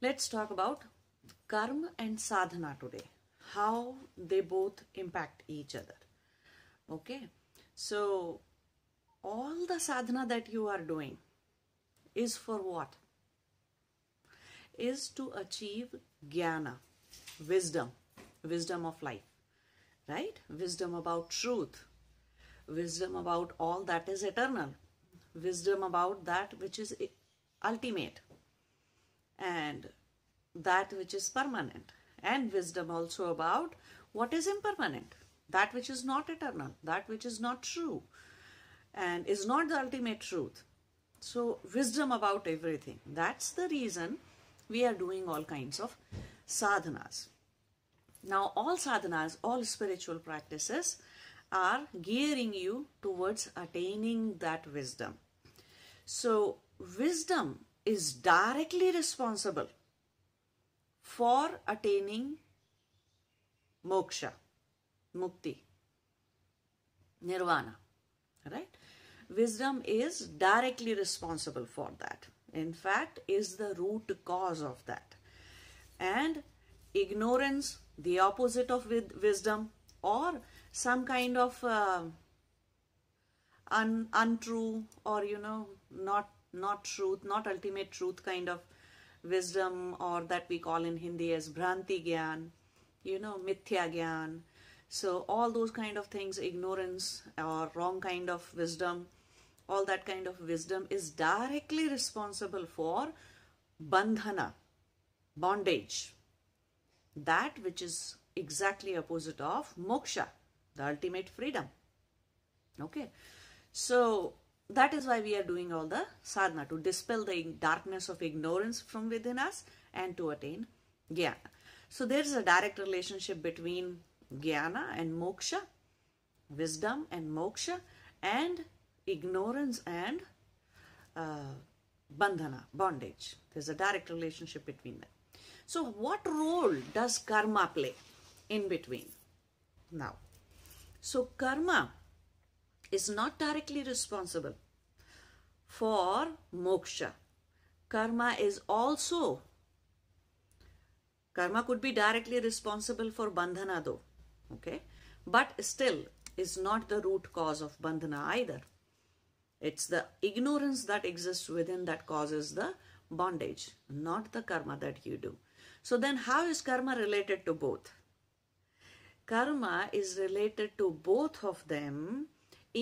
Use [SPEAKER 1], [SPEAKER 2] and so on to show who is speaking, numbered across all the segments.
[SPEAKER 1] Let's talk about karma and sadhana today. How they both impact each other. Okay, so all the sadhana that you are doing is for what? Is to achieve jnana, wisdom, wisdom of life, right? Wisdom about truth, wisdom about all that is eternal, wisdom about that which is ultimate, and that which is permanent, and wisdom also about what is impermanent, that which is not eternal, that which is not true, and is not the ultimate truth. So, wisdom about everything. That's the reason we are doing all kinds of sadhanas. Now, all sadhanas, all spiritual practices are gearing you towards attaining that wisdom. So, wisdom is directly responsible for attaining moksha, mukti, nirvana, right? Wisdom is directly responsible for that. In fact, is the root cause of that. And ignorance, the opposite of wisdom, or some kind of uh, un, untrue or you know not not truth, not ultimate truth kind of wisdom, or that we call in Hindi as bhranti gyan, you know, mithya gyan. So all those kind of things, ignorance or wrong kind of wisdom, all that kind of wisdom is directly responsible for bandhana, bondage. That which is exactly opposite of moksha, the ultimate freedom. Okay. So that is why we are doing all the sadhana to dispel the darkness of ignorance from within us and to attain jnana. So there is a direct relationship between jnana and moksha, wisdom and moksha, and ignorance and uh, bandhana, bondage. There's a direct relationship between them. So what role does karma play in between? Now, so karma is not directly responsible for moksha. Karma is also, karma could be directly responsible for bandhana though, okay? But still is not the root cause of bandhana either. It's the ignorance that exists within that causes the bondage, not the karma that you do. So then how is karma related to both? Karma is related to both of them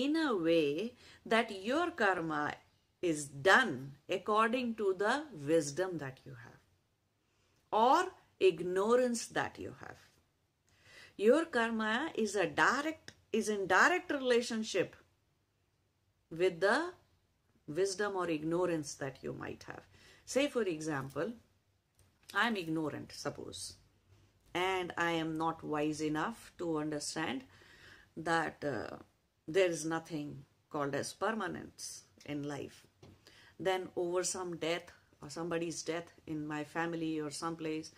[SPEAKER 1] in a way that your karma is done according to the wisdom that you have or ignorance that you have. Your karma is a direct is in direct relationship with the wisdom or ignorance that you might have. Say for example, I am ignorant, suppose, and I am not wise enough to understand that uh, there is nothing called as permanence in life. Then over some death or somebody's death in my family or someplace,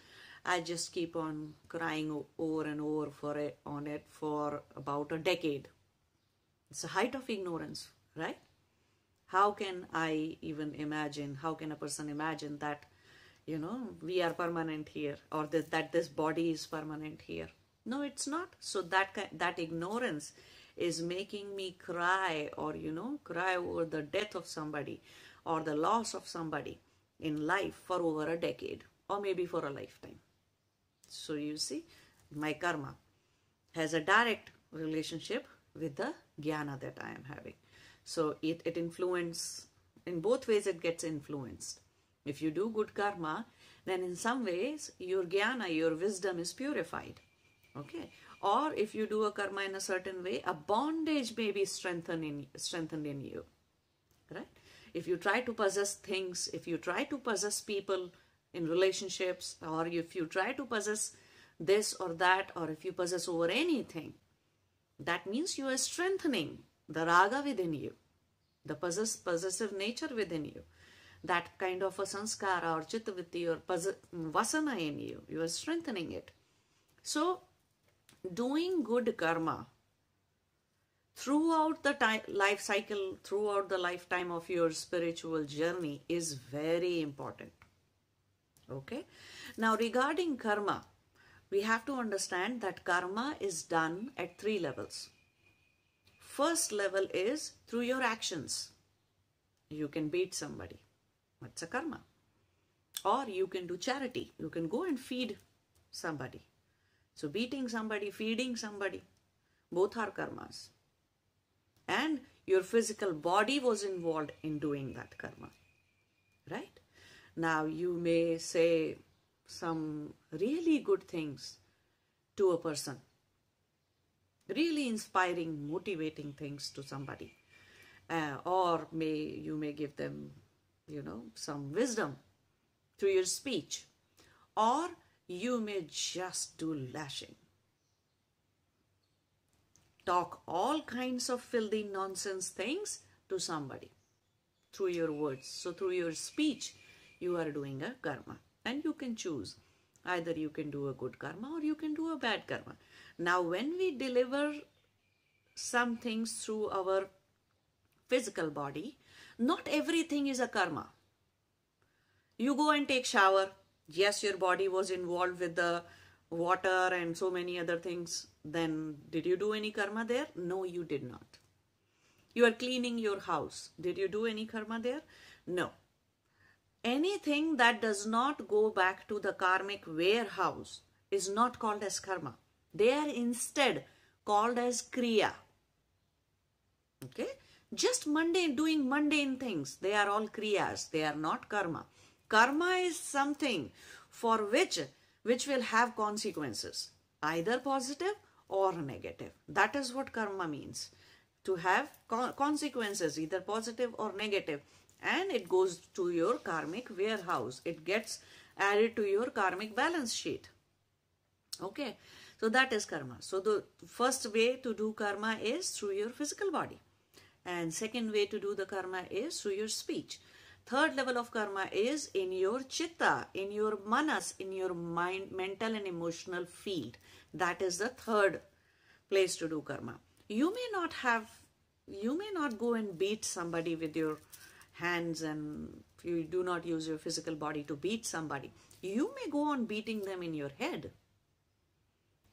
[SPEAKER 1] I just keep on crying over and over for it on it for about a decade. It's a height of ignorance, right? How can I even imagine, how can a person imagine that, you know, we are permanent here or that, that this body is permanent here? No, it's not. So that, that ignorance is making me cry or, you know, cry over the death of somebody or the loss of somebody in life for over a decade or maybe for a lifetime. So you see, my karma has a direct relationship with the jnana that I am having. So it, it influences, in both ways it gets influenced. If you do good karma, then in some ways your jnana, your wisdom is purified. Okay. Or if you do a karma in a certain way, a bondage may be strengthened in, strengthened in you. Right? If you try to possess things, if you try to possess people in relationships, or if you try to possess this or that, or if you possess over anything, that means you are strengthening the raga within you, the possess, possessive nature within you, that kind of a sanskara or chittavritti or vasana in you, you are strengthening it. So, doing good karma throughout the time, life cycle, throughout the lifetime of your spiritual journey is very important. Okay. Now, regarding karma, we have to understand that karma is done at three levels. First level is through your actions. You can beat somebody. That's a karma. Or you can do charity. You can go and feed somebody. So beating somebody, feeding somebody, both are karmas. And your physical body was involved in doing that karma. Right? Now you may say some really good things to a person. Really inspiring, motivating things to somebody. Uh, or may you may give them, you know, some wisdom through your speech. Or you may just do lashing. Talk all kinds of filthy nonsense things to somebody through your words. So through your speech, you are doing a karma. And you can choose. Either you can do a good karma or you can do a bad karma. Now when we deliver some things through our physical body, not everything is a karma. You go and take shower, yes, your body was involved with the water and so many other things, then did you do any karma there? No, you did not. You are cleaning your house. Did you do any karma there? No. Anything that does not go back to the karmic warehouse is not called as karma. They are instead called as kriya. Okay? Just mundane, doing mundane things. They are all kriyas. They are not karma. Karma is something for which which will have consequences, either positive or negative. That is what karma means. To have consequences, either positive or. And it goes to your karmic warehouse. It gets added to your karmic balance sheet. Okay. So that is karma. So the first way to do karma is through your physical body. And second way to do the karma is through your speech. Third level of karma is in your chitta, in your manas, in your mind, mental and emotional field. That is the third place to do karma. You may not have, you may not go and beat somebody with your hands and you do not use your physical body to beat somebody. You may go on beating them in your head.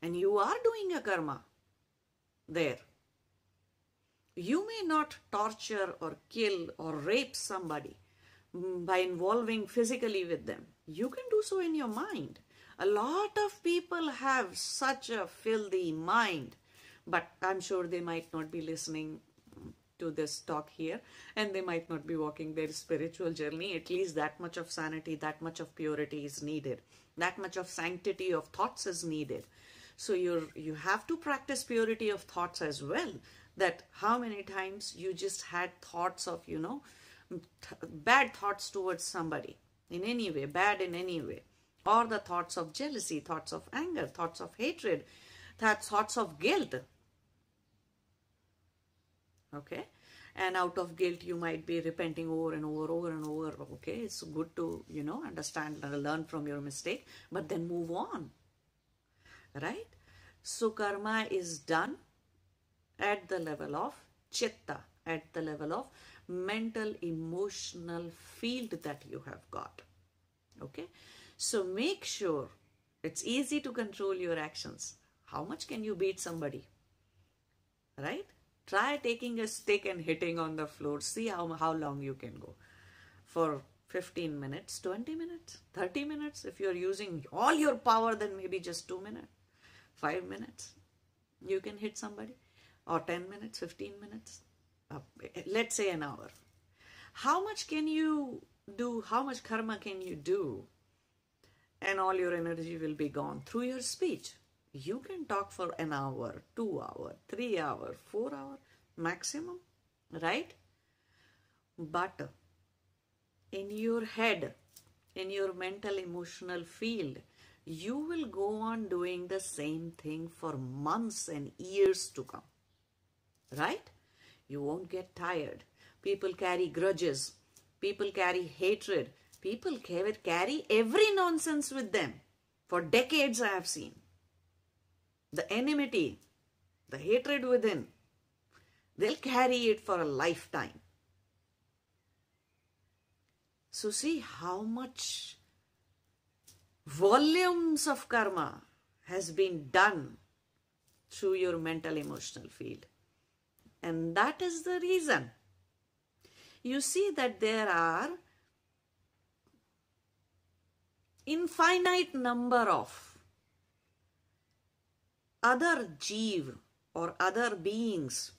[SPEAKER 1] And you are doing a karma there. You may not torture or kill or rape somebody Mm, by involving physically with them. You can do so in your mind. A lot of people have such a filthy mind, but I'm sure they might not be listening to this talk here and they might not be walking their spiritual journey. At least that much of sanity, that much of purity is needed. That much of sanctity of thoughts is needed. So you're, you have to practice purity of thoughts as well. That how many times you just had thoughts of, you know, bad thoughts towards somebody in any way, bad in any way, or the thoughts of jealousy, thoughts of anger, thoughts of hatred, thoughts of guilt. Okay? And out of guilt, you might be repenting over and over, over and over. Okay? It's good to, you know, understand and learn from your mistake, but then move on. Right? So, karma is done at the level of chitta, at the level of mental emotional field that you have got. Okay? So make sure it's easy to control your actions. How much can you beat somebody? Right? Try taking a stick and hitting on the floor. See how, how long you can go. For 15 minutes 20 minutes 30 minutes if you're using all your power then maybe just 2 minutes 5 minutes you can hit somebody. Or 10 minutes 15 minutes uh, let's say an hour. How much can you do? How much karma can you do? And all your energy will be gone through your speech. You can talk for an hour, two hour, three hour, four hour maximum, right? But in your head, in your mental emotional field, you will go on doing the same thing for months and years to come. Right? You won't get tired. People carry grudges. People carry hatred. People carry every nonsense with them. For decades I have seen. The enmity, the hatred within. They'll carry it for a lifetime. So, see how much volumes of karma has been done through your mental emotional field. And that is the reason. You see that there are infinite number of other jeev or other beings.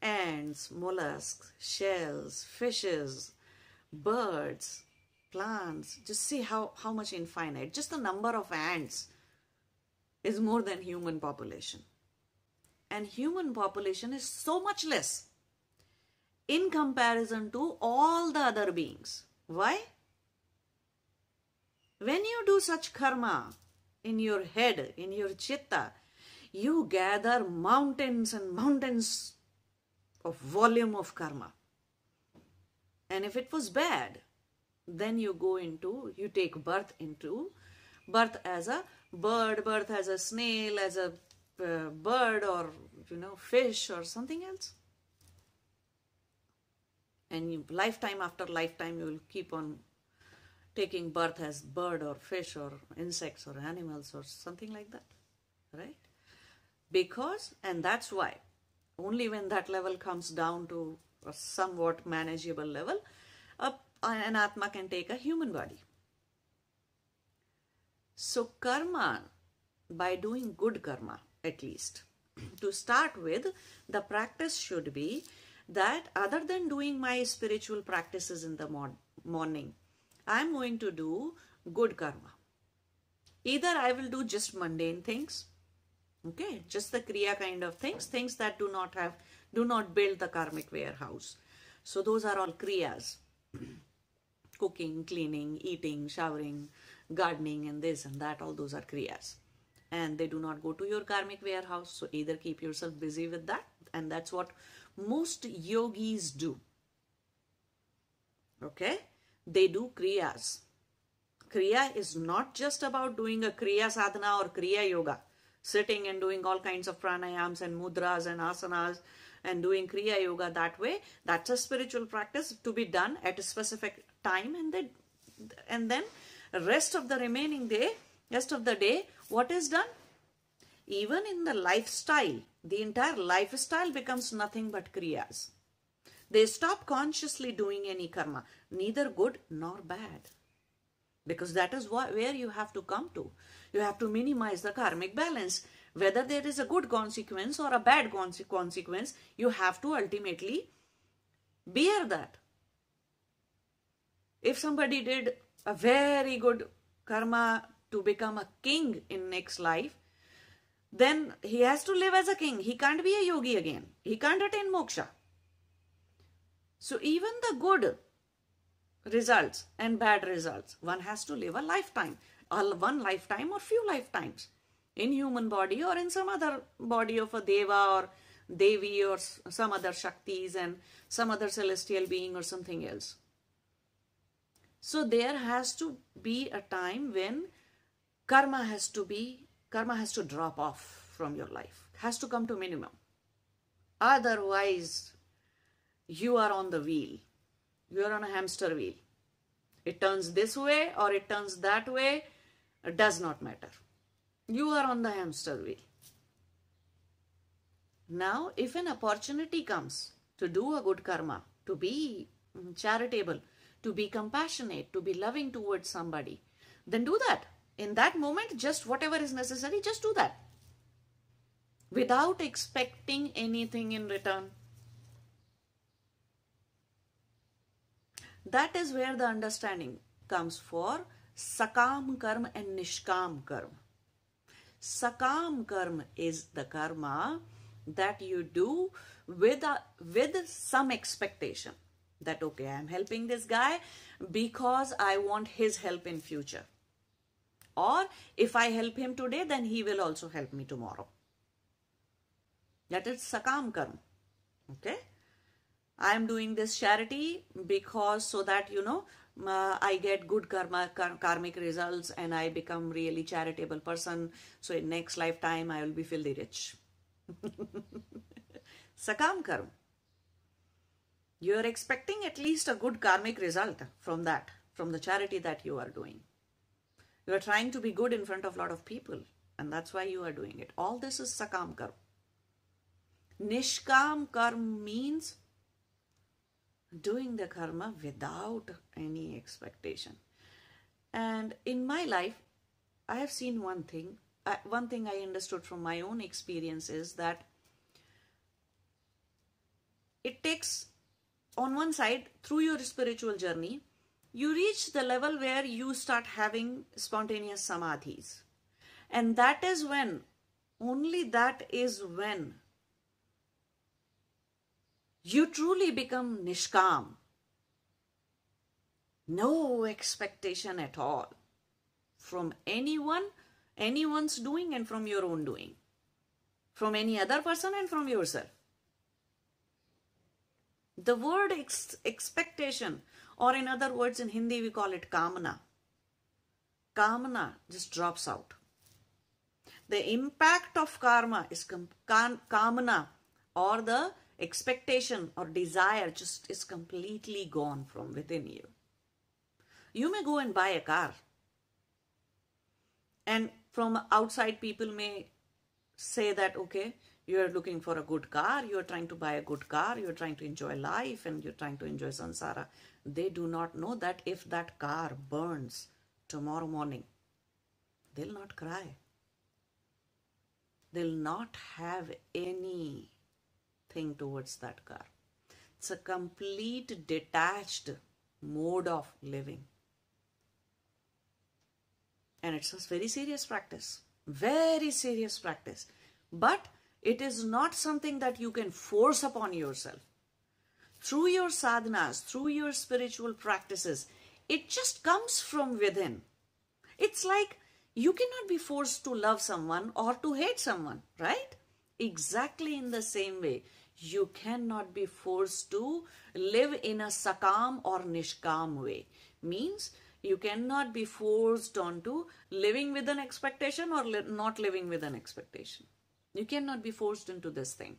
[SPEAKER 1] Ants mollusks shells fishes birds plants. Just see how how much infinite. Just the number of ants is more than human population and human population is so much less in comparison to all the other beings why when you do such karma in your head, in your chitta, you gather mountains and mountains of volume of karma. And if it was bad, then you go into, you take birth into, birth as a bird, birth as a snail, as a uh, bird or, you know, fish or something else. And you, lifetime after lifetime, you will keep on taking birth as bird or fish or insects or animals or something like that right because and that's why only when that level comes down to a somewhat manageable level a, an atma can take a human body so karma by doing good karma at least to start with the practice should be that other than doing my spiritual practices in the morning I'm going to do good karma. Either I will do just mundane things, okay, just the kriya kind of things, things that do not have, do not build the karmic warehouse. So those are all kriyas. Cooking, cleaning, eating, showering, gardening and this and that, all those are kriyas. And they do not go to your karmic warehouse. So either keep yourself busy with that. And that's what most yogis do. Okay they do kriyas. Kriya is not just about doing a kriya sadhana or kriya yoga, sitting and doing all kinds of pranayams and mudras and asanas and doing kriya yoga that way. That's a spiritual practice to be done at a specific time and then and then rest of the remaining day, rest of the day, what is done? Even in the lifestyle, the entire lifestyle becomes nothing but kriyas. They stop consciously doing any karma, neither good nor bad. Because that is what, where you have to come to. You have to minimize the karmic balance. Whether there is a good consequence or a bad consequence, you have to ultimately bear that. If somebody did a very good karma to become a king in next life, then he has to live as a king. He can't be a yogi again. He can't attain moksha. So even the good results and bad results, one has to live a lifetime, one lifetime or few lifetimes in human body or in some other body of a deva or devi or some other shaktis and some other celestial being or something else. So there has to be a time when karma has to be, karma has to drop off from your life, has to come to minimum. Otherwise, you are on the wheel. You are on a hamster wheel. It turns this way or it turns that way. It does not matter. You are on the hamster wheel. Now, if an opportunity comes to do a good karma, to be charitable, to be compassionate, to be loving towards somebody, then do that. In that moment, just whatever is necessary, just do that. Without expecting anything in return. That is where the understanding comes for sakam karma and nishkam karma. Sakam karma is the karma that you do with a, with some expectation that okay I am helping this guy because I want his help in future or if I help him today then he will also help me tomorrow. That is sakam karma. Okay. I am doing this charity because so that, you know, uh, I get good karma, kar karmic results and I become really charitable person. So in next lifetime, I will be filthy rich. Sakam karma. You are expecting at least a good karmic result from that, from the charity that you are doing. You are trying to be good in front of a lot of people, and that's why you are doing it. All this is Sakam karma. Nishkam karma means doing the karma without any expectation. And in my life, I have seen one thing. One thing I understood from my own experience is that it takes, on one side, through your spiritual journey, you reach the level where you start having spontaneous samadhis. And that is when, only that is when you truly become nishkam. No expectation at all from anyone, anyone's doing and from your own doing. From any other person and from yourself. The word ex expectation or in other words in Hindi we call it kamana. Kamana just drops out. The impact of karma is kamana or the expectation or desire just is completely gone from within you. You may go and buy a car. And from outside, people may say that, okay, you're looking for a good car, you're trying to buy a good car, you're trying to enjoy life, and you're trying to enjoy sansara. They do not know that if that car burns tomorrow morning, they'll not cry. They'll not have any thing towards that car. It's a complete detached mode of living. And it's a very serious practice. Very serious practice. But it is not something that you can force upon yourself. Through your sadhanas, through your spiritual practices, it just comes from within. It's like you cannot be forced to love someone or to hate someone, right? Exactly in the same way, you cannot be forced to live in a sakam or nishkam way. Means you cannot be forced onto living with an expectation or li not living with an expectation. You cannot be forced into this thing.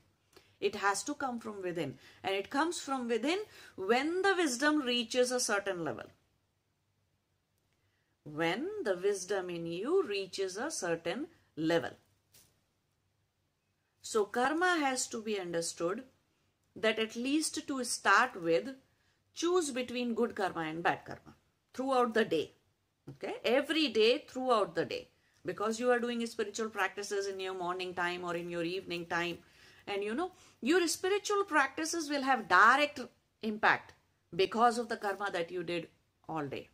[SPEAKER 1] It has to come from within. And it comes from within when the wisdom reaches a certain level. When the wisdom in you reaches a certain level. So karma has to be understood that at least to start with, choose between good karma and bad karma throughout the day. Okay, every day throughout the day. Because you are doing spiritual practices in your morning time or in your evening time. And you know, your spiritual practices will have direct impact because of the karma that you did all day.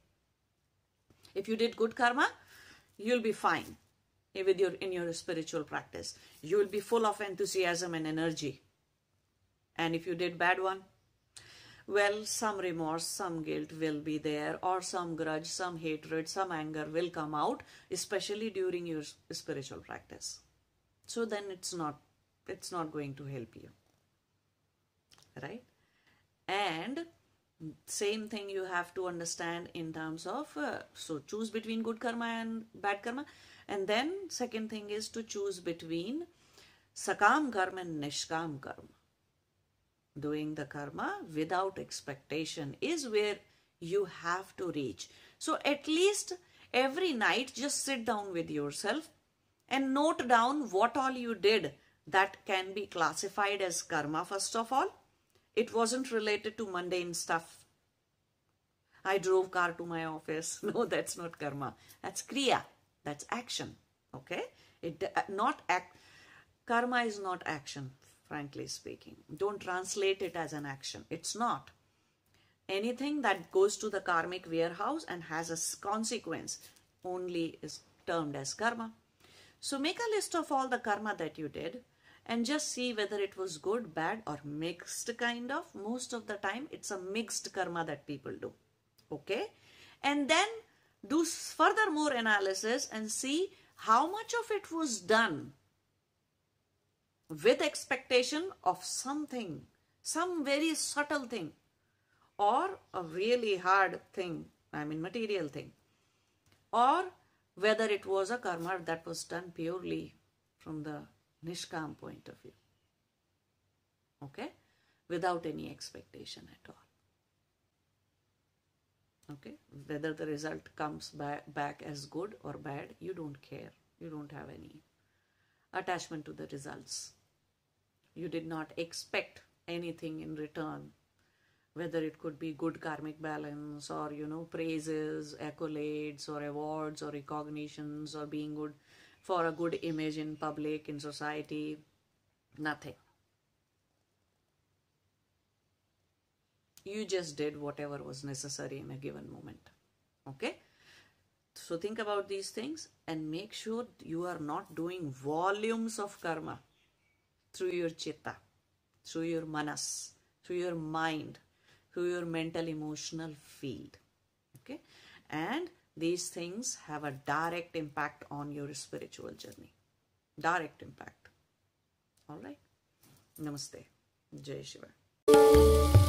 [SPEAKER 1] If you did good karma, you'll be fine with your in your spiritual practice you will be full of enthusiasm and energy and if you did bad one well some remorse some guilt will be there or some grudge some hatred some anger will come out especially during your spiritual practice. So then it's not it's not going to help you. Right? And same thing you have to understand in terms of uh, so choose between good karma and bad karma. And then second thing is to choose between sakam karma and nishkam karma. Doing the karma without expectation is where you have to reach. So at least every night just sit down with yourself and note down what all you did that can be classified as karma first of all. It wasn't related to mundane stuff. I drove car to my office. No, that's not karma. That's kriya. That's action. Okay? It uh, not act. Karma is not action, frankly speaking. Don't translate it as an action. It's not. Anything that goes to the karmic warehouse and has a consequence only is termed as karma. So make a list of all the karma that you did and just see whether it was good, bad or mixed kind of. Most of the time it's a mixed karma that people do. Okay? And then do further more analysis and see how much of it was done with expectation of something, some very subtle thing or a really hard thing, I mean material thing or whether it was a karma that was done purely from the Nishkam point of view. okay without any expectation at all okay whether the result comes back, back as good or bad you don't care you don't have any attachment to the results. You did not expect anything in return whether it could be good karmic balance or you know praises accolades or awards or recognitions or being good for a good image in public in society nothing. You just did whatever was necessary in a given moment. Okay so think about these things and make sure you are not doing volumes of karma through your chitta through your manas through your mind through your mental emotional field. Okay? And these things have a direct impact on your spiritual journey. Direct impact. All right? Namaste. Jai shiva.